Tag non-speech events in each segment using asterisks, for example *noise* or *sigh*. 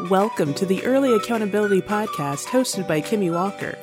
Welcome to the Early Accountability Podcast hosted by Kimmy Walker.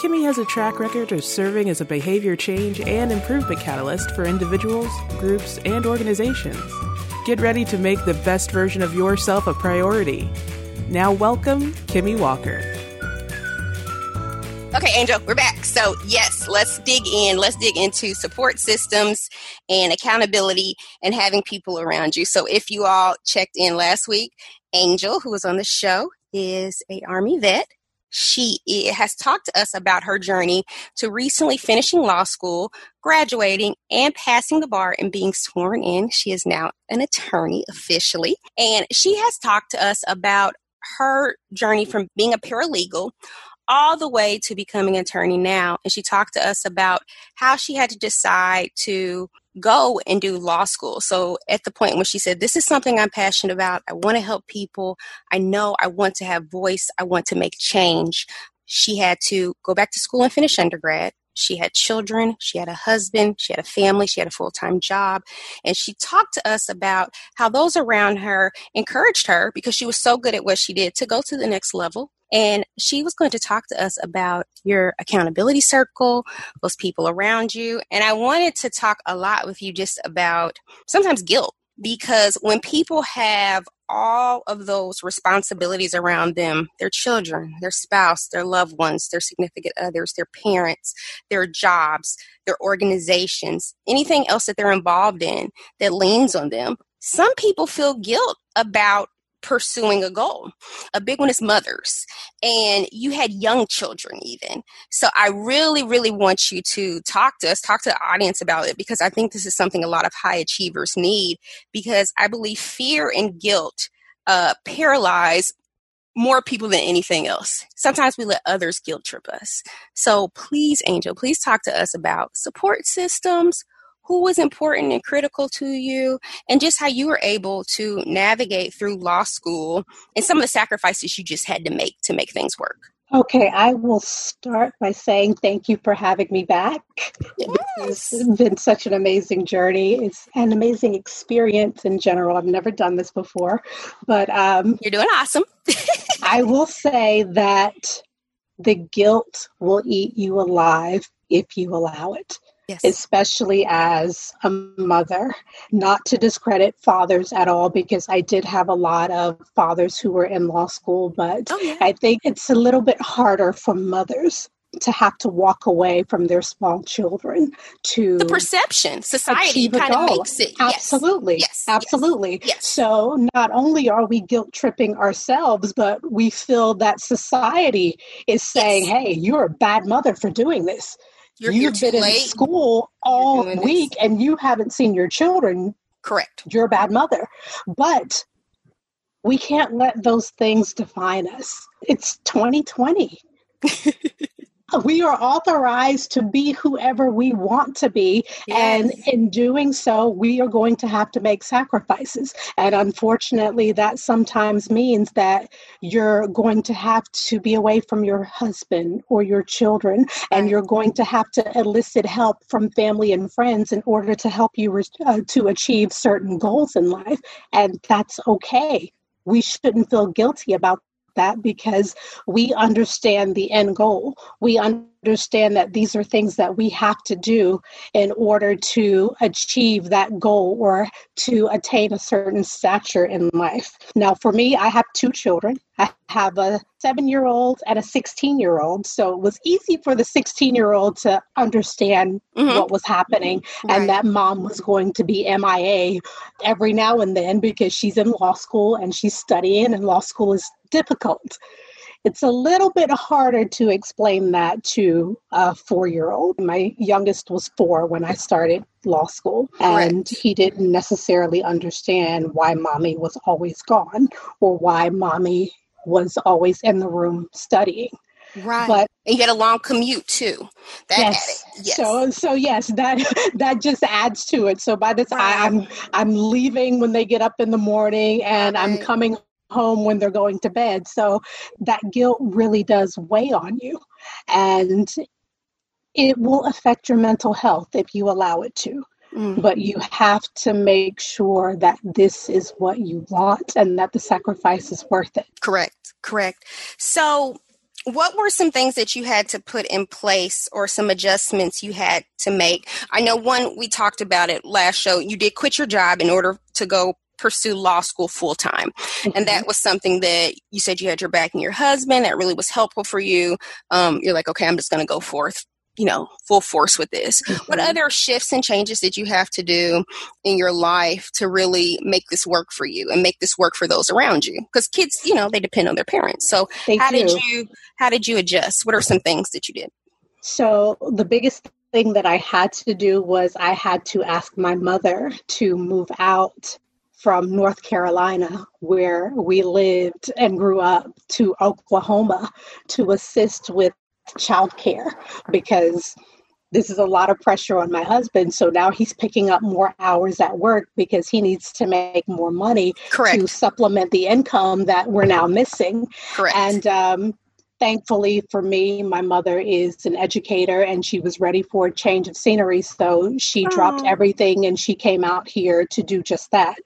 Kimmy has a track record of serving as a behavior change and improvement catalyst for individuals, groups, and organizations. Get ready to make the best version of yourself a priority. Now, welcome Kimmy Walker. Okay, Angel, we're back. So, yes, let's dig in. Let's dig into support systems and accountability and having people around you. So, if you all checked in last week, Angel, who was on the show, is a Army vet. She has talked to us about her journey to recently finishing law school, graduating, and passing the bar and being sworn in. She is now an attorney officially. And she has talked to us about her journey from being a paralegal all the way to becoming an attorney now. And she talked to us about how she had to decide to go and do law school. So at the point when she said, This is something I'm passionate about, I want to help people, I know I want to have voice, I want to make change. She had to go back to school and finish undergrad. She had children, she had a husband, she had a family, she had a full time job. And she talked to us about how those around her encouraged her because she was so good at what she did to go to the next level and she was going to talk to us about your accountability circle, those people around you. And I wanted to talk a lot with you just about sometimes guilt, because when people have all of those responsibilities around them their children, their spouse, their loved ones, their significant others, their parents, their jobs, their organizations, anything else that they're involved in that leans on them. Some people feel guilt about pursuing a goal. A big one is mothers, and you had young children even. So I really, really want you to talk to us, talk to the audience about it, because I think this is something a lot of high achievers need. Because I believe fear and guilt uh, paralyze more people than anything else. Sometimes we let others guilt trip us. So please, Angel, please talk to us about support systems, who was important and critical to you, and just how you were able to navigate through law school and some of the sacrifices you just had to make to make things work. Okay, I will start by saying thank you for having me back. Yes. It's been such an amazing journey. It's an amazing experience in general. I've never done this before, but um, you're doing awesome. *laughs* I will say that the guilt will eat you alive if you allow it yes. especially as a mother. Not to discredit fathers at all, because I did have a lot of fathers who were in law school, but oh, yeah. I think it's a little bit harder for mothers to have to walk away from their small children to the perception society kind of makes it absolutely yes, absolutely yes. so not only are we guilt tripping ourselves but we feel that society is saying yes. hey you're a bad mother for doing this you're You've been late. in school all week this. and you haven't seen your children. Correct. You're a bad mother. But we can't let those things define us. It's 2020. *laughs* we are authorized to be whoever we want to be. Yes. And in doing so, we are going to have to make sacrifices. And unfortunately, that sometimes means that you're going to have to be away from your husband or your children, and you're going to have to elicit help from family and friends in order to help you re- uh, to achieve certain goals in life. And that's okay. We shouldn't feel guilty about that because we understand the end goal. We understand that these are things that we have to do in order to achieve that goal or to attain a certain stature in life. Now, for me, I have two children. I have a seven year old and a 16 year old. So it was easy for the 16 year old to understand mm-hmm. what was happening right. and that mom was going to be MIA every now and then because she's in law school and she's studying, and law school is difficult. It's a little bit harder to explain that to a four year old. My youngest was four when I started law school, and he didn't necessarily understand why mommy was always gone or why mommy was always in the room studying. Right. But and you get a long commute too. That yes. yes. So so yes, that *laughs* that just adds to it. So by the time right. I'm I'm leaving when they get up in the morning and right. I'm coming home when they're going to bed. So that guilt really does weigh on you. And it will affect your mental health if you allow it to. Mm. But you have to make sure that this is what you want and that the sacrifice is worth it. Correct. Correct. So, what were some things that you had to put in place or some adjustments you had to make? I know one, we talked about it last show. You did quit your job in order to go pursue law school full time. Mm-hmm. And that was something that you said you had your back and your husband. That really was helpful for you. Um, you're like, okay, I'm just going to go forth you know full force with this mm-hmm. what other shifts and changes did you have to do in your life to really make this work for you and make this work for those around you because kids you know they depend on their parents so they how do. did you how did you adjust what are some things that you did so the biggest thing that i had to do was i had to ask my mother to move out from North Carolina, where we lived and grew up, to Oklahoma to assist with childcare because this is a lot of pressure on my husband. So now he's picking up more hours at work because he needs to make more money Correct. to supplement the income that we're now missing. Correct. And um, thankfully for me, my mother is an educator and she was ready for a change of scenery. So she Aww. dropped everything and she came out here to do just that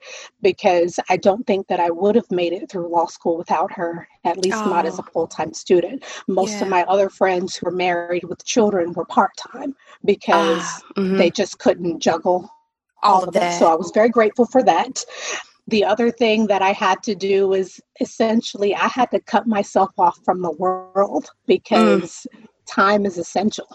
because I don't think that I would have made it through law school without her, at least Aww. not as a full time student. Most yeah. of my other friends who are married with children were part time because uh, mm-hmm. they just couldn't juggle all, all of that. it. So I was very grateful for that the other thing that I had to do was essentially I had to cut myself off from the world because mm. time is essential.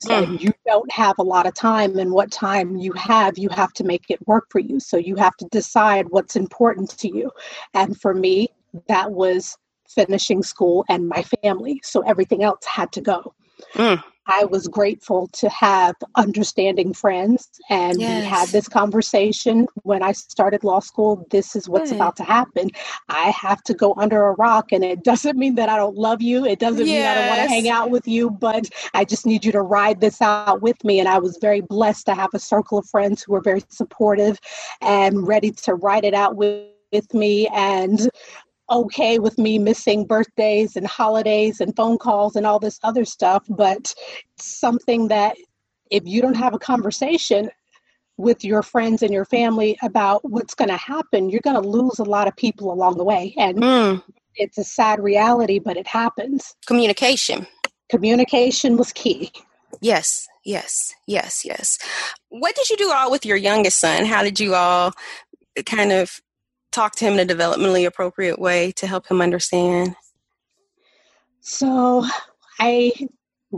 So mm. you don't have a lot of time, and what time you have, you have to make it work for you. So you have to decide what's important to you. And for me, that was finishing school and my family. So everything else had to go. Mm. I was grateful to have understanding friends. And yes. we had this conversation when I started law school. This is what's Good. about to happen. I have to go under a rock. And it doesn't mean that I don't love you. It doesn't yes. mean I don't want to hang out with you, but I just need you to ride this out with me. And I was very blessed to have a circle of friends who were very supportive and ready to ride it out with with me and okay with me missing birthdays and holidays and phone calls and all this other stuff, but something that if you don't have a conversation with your friends and your family about what's going to happen, you're going to lose a lot of people along the way. And mm. it's a sad reality, but it happens. Communication. Communication was key. Yes, yes, yes, yes. What did you do all with your youngest son? How did you all kind of talk to him in a developmentally appropriate way to help him understand? So I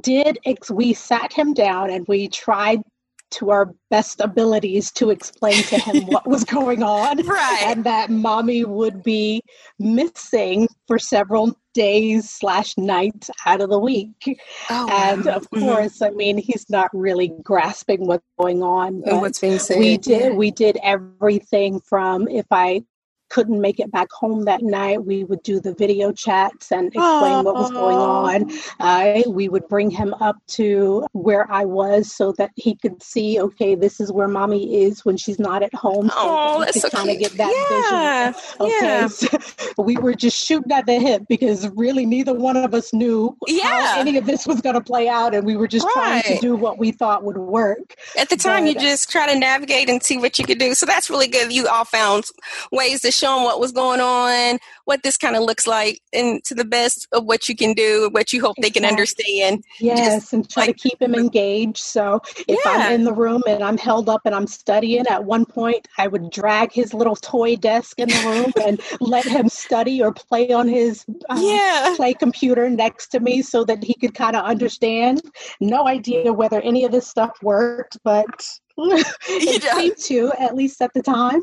did, ex- we sat him down and we tried to our best abilities to explain to him what was *laughs* going on. Right. And that mommy would be missing for several days slash nights out of the week. Oh, and wow. of mm-hmm. course, I mean, he's not really grasping what's going on. And what's being said. We did we did everything from if I couldn't make it back home that night, we would do the video chats and explain what was going on. Uh, we would bring him up to where I was so that he could see, okay, this is where mommy is when she's not at home. So oh, that's so of get that yeah. visual. Okay, yeah. so *laughs* we were just shooting at the hip because really neither one of us knew yeah. how any of this was going to play out, and we were just right. trying to do what we thought would work. At the time, but, you just try to navigate and see what you could do. So that's really good. You all found ways to show them what was going on, what this kind of looks like, and to the best of what you can do, what you hope exactly. they can understand. Yes, Just and try like, to keep him engaged. So if yeah. I'm in the room and I'm held up and I'm studying, at one point I would drag his little toy desk in the room and let him study or play on his uh, yeah. play computer next to me so that he could kind of understand. No idea whether any of this stuff worked, but *laughs* it seemed to, at least at the time.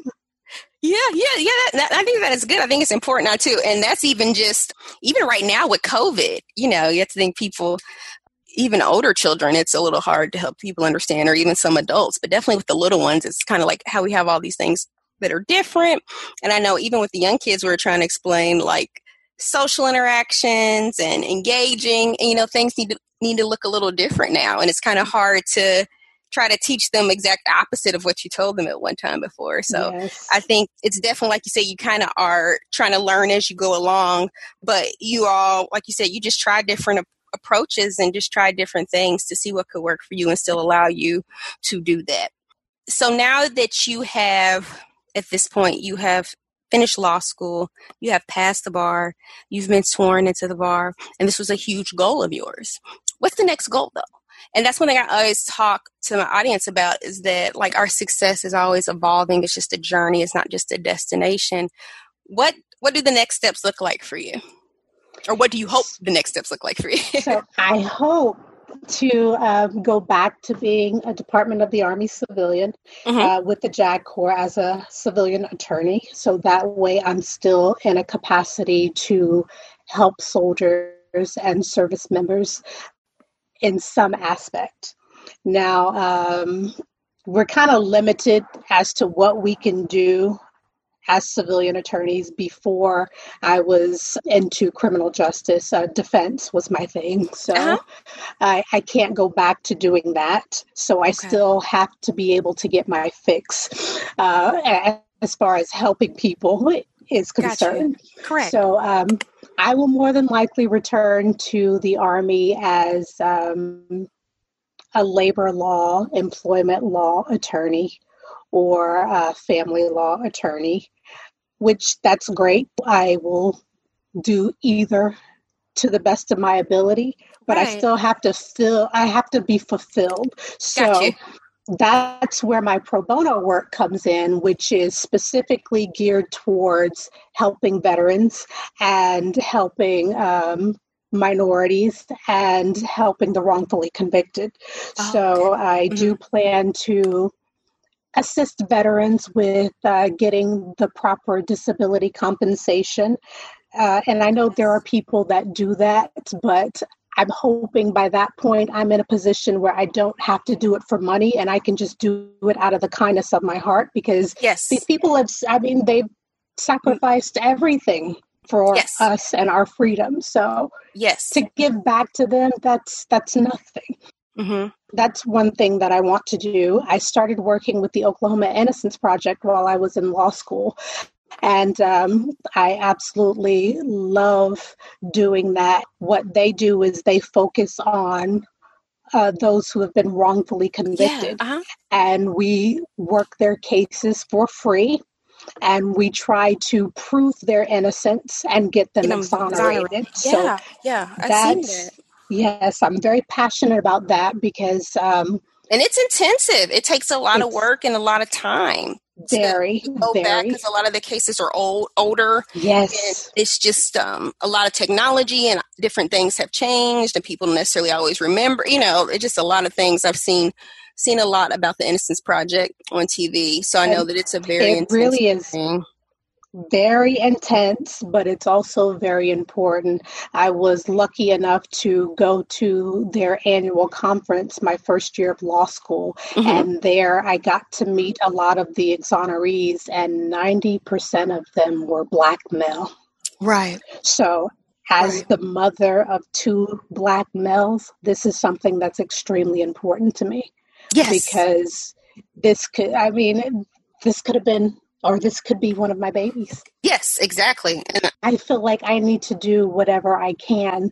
Yeah, yeah, yeah. That, I think that is good. I think it's important now too, and that's even just even right now with COVID. You know, you have to think people, even older children, it's a little hard to help people understand, or even some adults. But definitely with the little ones, it's kind of like how we have all these things that are different. And I know even with the young kids, we are trying to explain like social interactions and engaging, and you know, things need to need to look a little different now, and it's kind of hard to try to teach them exact opposite of what you told them at one time before. So yes. I think it's definitely like you say, you kind of are trying to learn as you go along, but you all, like you said, you just try different approaches and just try different things to see what could work for you and still allow you to do that. so now that you have, at this point, you have finished law school, you have passed the bar, you've been sworn into the bar, and this was a huge goal of yours. What's the next goal though? And that's one thing I always talk to my audience about is that like our success is always evolving. It's just a journey. It's not just a destination. What what do the next steps look like for you? Or what do you hope the next steps look like for you? so I hope to um, go back to being a Department of the Army civilian mm-hmm. uh, with the JAG Corps as a civilian attorney. So that way I'm still in a capacity to help soldiers and service members in some aspect. Now, um, we're kind of limited as to what we can do as civilian attorneys before I was into criminal justice. Uh, defense was my thing. So uh-huh. I, I, can't go back to doing that. So I okay. still have to be able to get my fix uh, as far as helping people is concerned. Gotcha. Correct. So um, I will more than likely return to the Army as um, a labor law, employment law attorney or a family law attorney which that's great. I will do either to the best of my ability, but right. I still have to feel I have to be fulfilled. So that's where my pro bono work comes in, which is specifically geared towards helping veterans and helping um, minorities and helping the wrongfully convicted. Oh, so okay. I mm-hmm. do plan to assist veterans with uh, getting the proper disability compensation. Uh, and I know there are people that do that, but I'm hoping by that point I'm in a position where I don't have to do it for money and I can just do it out of the kindness of my heart because yes. these people have, I mean, they've sacrificed everything for yes. us and our freedom. So yes, to give back to them, that's that's nothing. Mm-hmm. That's one thing that I want to do. I started working with the Oklahoma Innocence Project while I was in law school. And um, I absolutely love doing that. What they do is they focus on uh, those who have been wrongfully convicted. Yeah, uh-huh. And we work their cases for free and we try to prove their innocence and get them exonerated. Yeah, so yeah, I've that's, Yes, I'm very passionate about that because. Um, and it's intensive. It takes a lot of work and a lot of time. Very, go very. back because a lot of the cases are old, older. Yes, it's just um, a lot of technology and different things have changed, and people necessarily always remember. You know, it's just a lot of things I've seen seen a lot about the Innocence Project on TV, so I know that it's a very it really is. Thing very intense, but it's also very important. I was lucky enough to go to their annual conference my first year of law school, mm-hmm. and there I got to meet a lot of the exonerees, and 90% of them were black male. Right. So, as the mother of two black males, this is something that's extremely important to me. Yes. Because this could, I mean, this could have been or this could be one of my babies. Yes, exactly. And I feel like I need to do whatever I can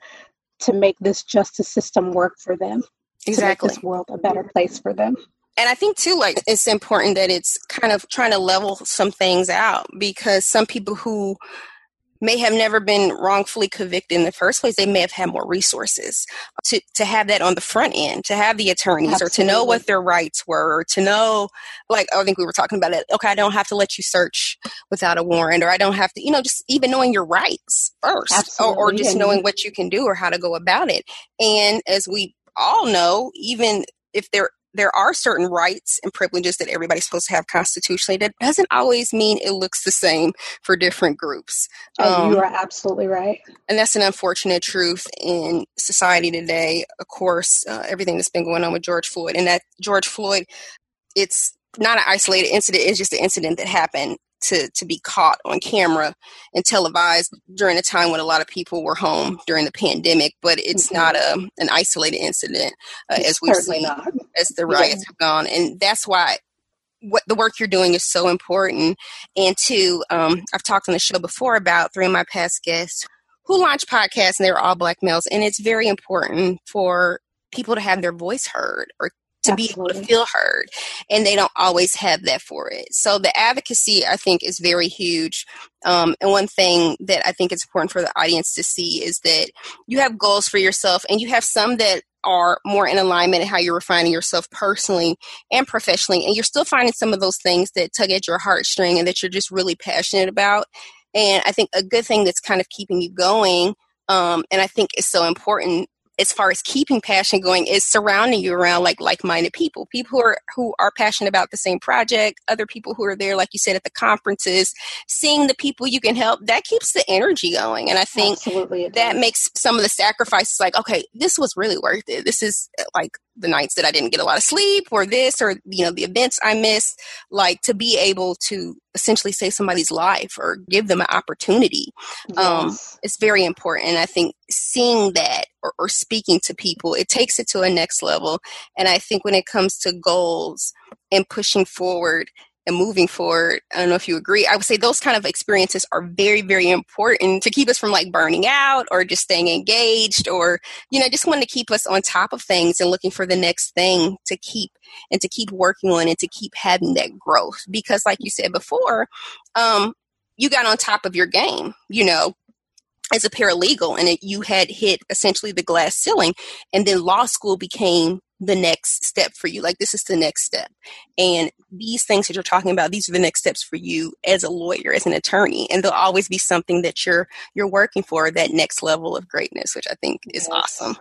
to make this justice system work for them. Exactly. This world a better place for them. And I think too, like it's important that it's kind of trying to level some things out because some people who may have never been wrongfully convicted in the first place, they may have had more resources to, to have that on the front end, to have the attorneys Absolutely. or to know what their rights were, or to know, like, oh, I think we were talking about it. Okay, I don't have to let you search without a warrant, or I don't have to, you know, just even knowing your rights first, or, or just knowing what you can do or how to go about it. And as we all know, even if there there are certain rights and privileges that everybody's supposed to have constitutionally. That doesn't always mean it looks the same for different groups. Um, you are absolutely right. And that's an unfortunate truth in society today. Of course, uh, everything that's been going on with George Floyd, and that George Floyd, it's not an isolated incident, it's just an incident that happened to, to be caught on camera and televised during a time when a lot of people were home during the pandemic. But it's mm-hmm. not a an isolated incident uh, as we've seen not. as the riots yeah. have gone, and that's why what the work you're doing is so important. And two, um, I've talked on the show before about three of my past guests who launched podcasts, and they were all black males, and it's very important for people to have their voice heard or to Absolutely. be able to feel heard and they don't always have that for it. So the advocacy i think is very huge. Um, and one thing that i think is important for the audience to see is that you have goals for yourself and you have some that are more in alignment in how you're refining yourself personally and professionally and you're still finding some of those things that tug at your heartstring and that you're just really passionate about. And i think a good thing that's kind of keeping you going um, and i think is so important as far as keeping passion going is surrounding you around like like-minded people people who are who are passionate about the same project other people who are there like you said at the conferences seeing the people you can help that keeps the energy going and i think that makes some of the sacrifices like okay this was really worth it this is like the nights that I didn't get a lot of sleep or this or you know the events I missed like to be able to essentially save somebody's life or give them an opportunity um, yes. um, it's very important and I think seeing that or, or speaking to people it takes it to a next level and I think when it comes to goals and pushing forward and moving forward. I don't know if you agree. I would say those kind of experiences are very, very important to keep us from like burning out or just staying engaged or, you know, just wanting to keep us on top of things and looking for the next thing to keep and to keep working on and to keep having that growth. Because like you said before, um, you got on top of your game, you know, as a paralegal and it, you had hit essentially the glass ceiling and then law school became the next step for you. Like, this is the next step. And these things that you're talking about, these are the next steps for you as a lawyer, as an attorney. And there'll always be something that you're you're working for, that next level of greatness, which I think is yes. awesome.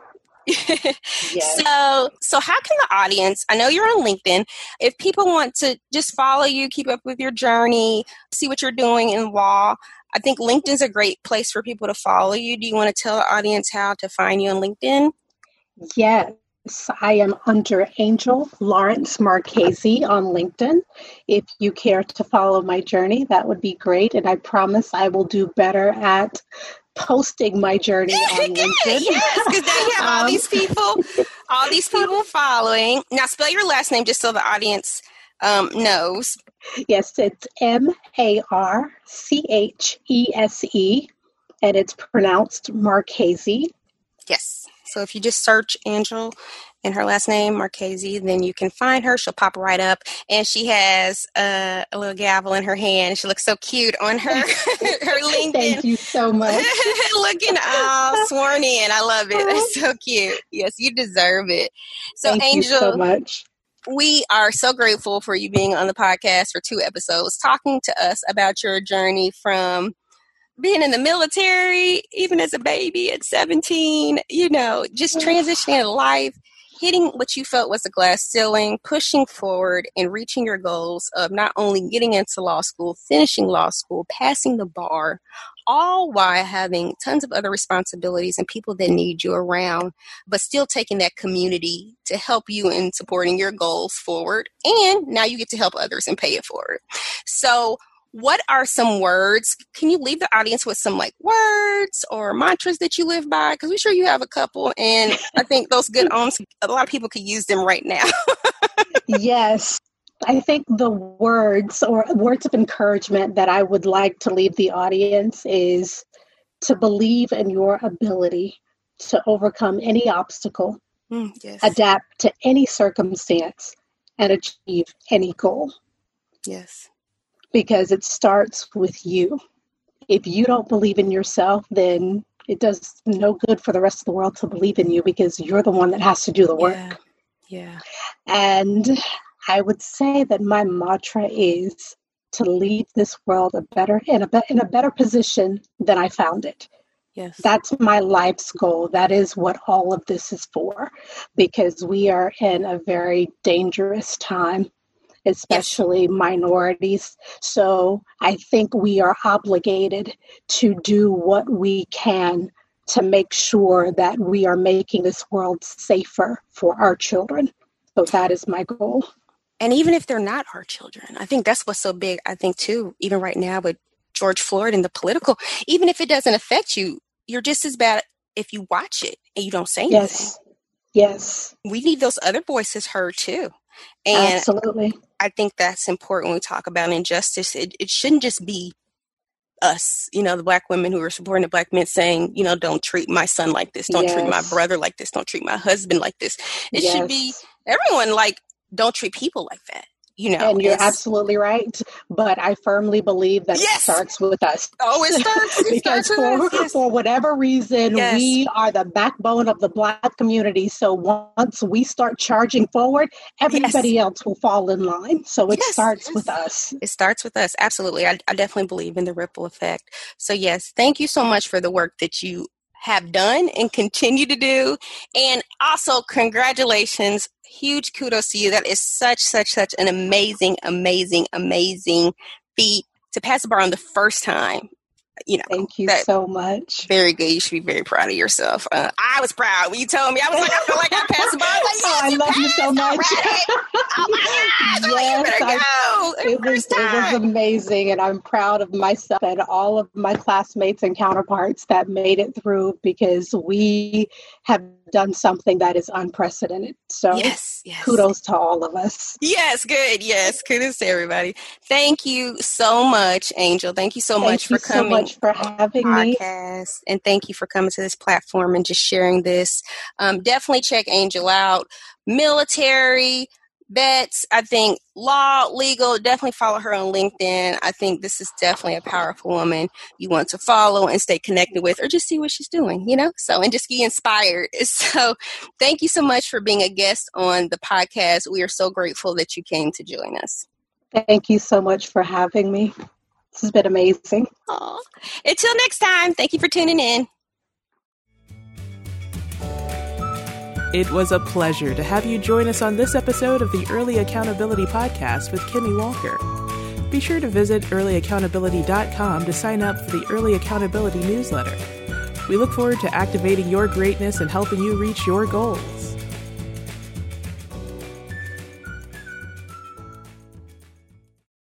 *laughs* yes. So, so how can the audience? I know you're on LinkedIn. If people want to just follow you, keep up with your journey, see what you're doing in law, I think LinkedIn's a great place for people to follow you. Do you want to tell the audience how to find you on LinkedIn? Yes. I am under Angel Lawrence Marchese on LinkedIn. If you care to follow my journey, that would be great. And I promise I will do better at posting my journey on LinkedIn. yes, because now you have all *laughs* um, these people, all these people *laughs* following. Now spell your last name just so the audience um, knows. Yes, it's M A R C H E S E, and it's pronounced Marchese. Yes. So if you just search Angel and her last name Marchese, then you can find her. She'll pop right up, and she has uh, a little gavel in her hand. She looks so cute on her *laughs* *laughs* her LinkedIn. Thank you so much. *laughs* Looking all sworn in. I love it. That's so cute. Yes, you deserve it. So Thank Angel, so much. We are so grateful for you being on the podcast for two episodes, talking to us about your journey from being in the military, even as a baby at 17, you know, just transitioning in life, hitting what you felt was a glass ceiling, pushing forward and reaching your goals of not only getting into law school, finishing law school, passing the bar, all while having tons of other responsibilities and people that need you around, but still taking that community to help you in supporting your goals forward. And now you get to help others and pay it forward. So, what are some words? Can you leave the audience with some like words or mantras that you live by? Because we're sure you have a couple, and I think those good *laughs* owns, a lot of people could use them right now. *laughs* yes. I think the words or words of encouragement that I would like to leave the audience is to believe in your ability to overcome any obstacle, mm, yes. adapt to any circumstance, and achieve any goal. Yes because it starts with you. If you don't believe in yourself, then it does no good for the rest of the world to believe in you because you're the one that has to do the work. Yeah. yeah. And I would say that my mantra is to leave this world a better in a be- in a better position than I found it. Yes. That's my life's goal. That is what all of this is for because we are in a very dangerous time especially yes. minorities. So I think we are obligated to do what we can to make sure that we are making this world safer for our children. So that is my goal. And even if they're not our children, I think that's what's so big. I think, too, even right now with George Floyd and the political, even if it doesn't affect you, you're just as bad if you watch it and you don't say anything. Yes. Yes. We need those other voices heard too. And Absolutely. I think that's important when we talk about injustice. It, it shouldn't just be us, you know, the black women who are supporting the black men saying, you know, don't treat my son like this, don't yes. treat my brother like this, don't treat my husband like this. It yes. should be everyone like don't treat people like that you know and you're absolutely right but i firmly believe that yes! it starts with us oh it starts it *laughs* because starts for, yes. for whatever reason yes. we are the backbone of the black community so once we start charging forward everybody else will fall in line so it starts with us it starts with us absolutely I, I definitely believe in the ripple effect so yes thank you so much for the work that you have done and continue to do. And also, congratulations. Huge kudos to you. That is such, such, such an amazing, amazing, amazing feat to pass the bar on the first time you know. Thank you so much. Very good. You should be very proud of yourself. Uh, I was proud when you told me. I was like, I feel like I passed bar. I like, yes, oh, I love you so much. *laughs* oh my! Yes, like, I, it was it was amazing, and I'm proud of myself and all of my classmates and counterparts that made it through because we have done something that is unprecedented. So yes, yes. kudos to all of us. Yes, good. Yes, kudos to everybody. Thank you so much, Angel. Thank you so thank much you for coming. So much for having podcast, me. and thank you for coming to this platform and just sharing this. Um, definitely check Angel out. Military vets. I think law, legal, definitely follow her on LinkedIn. I think this is definitely a powerful woman you want to follow and stay connected with or just see what she's doing, you know? So, and just be inspired. *laughs* So, thank you so much for being a guest on the podcast. We are so grateful that you came to join us. Thank you so much for having me. This has been amazing. Aww. Until next time, thank you for tuning in. It was a pleasure to have you join us on this episode of the Early Accountability Podcast with Kimmy Walker. Be sure to visit earlyaccountability.com to sign up for the Early Accountability newsletter. We look forward to activating your greatness and helping you reach your goals.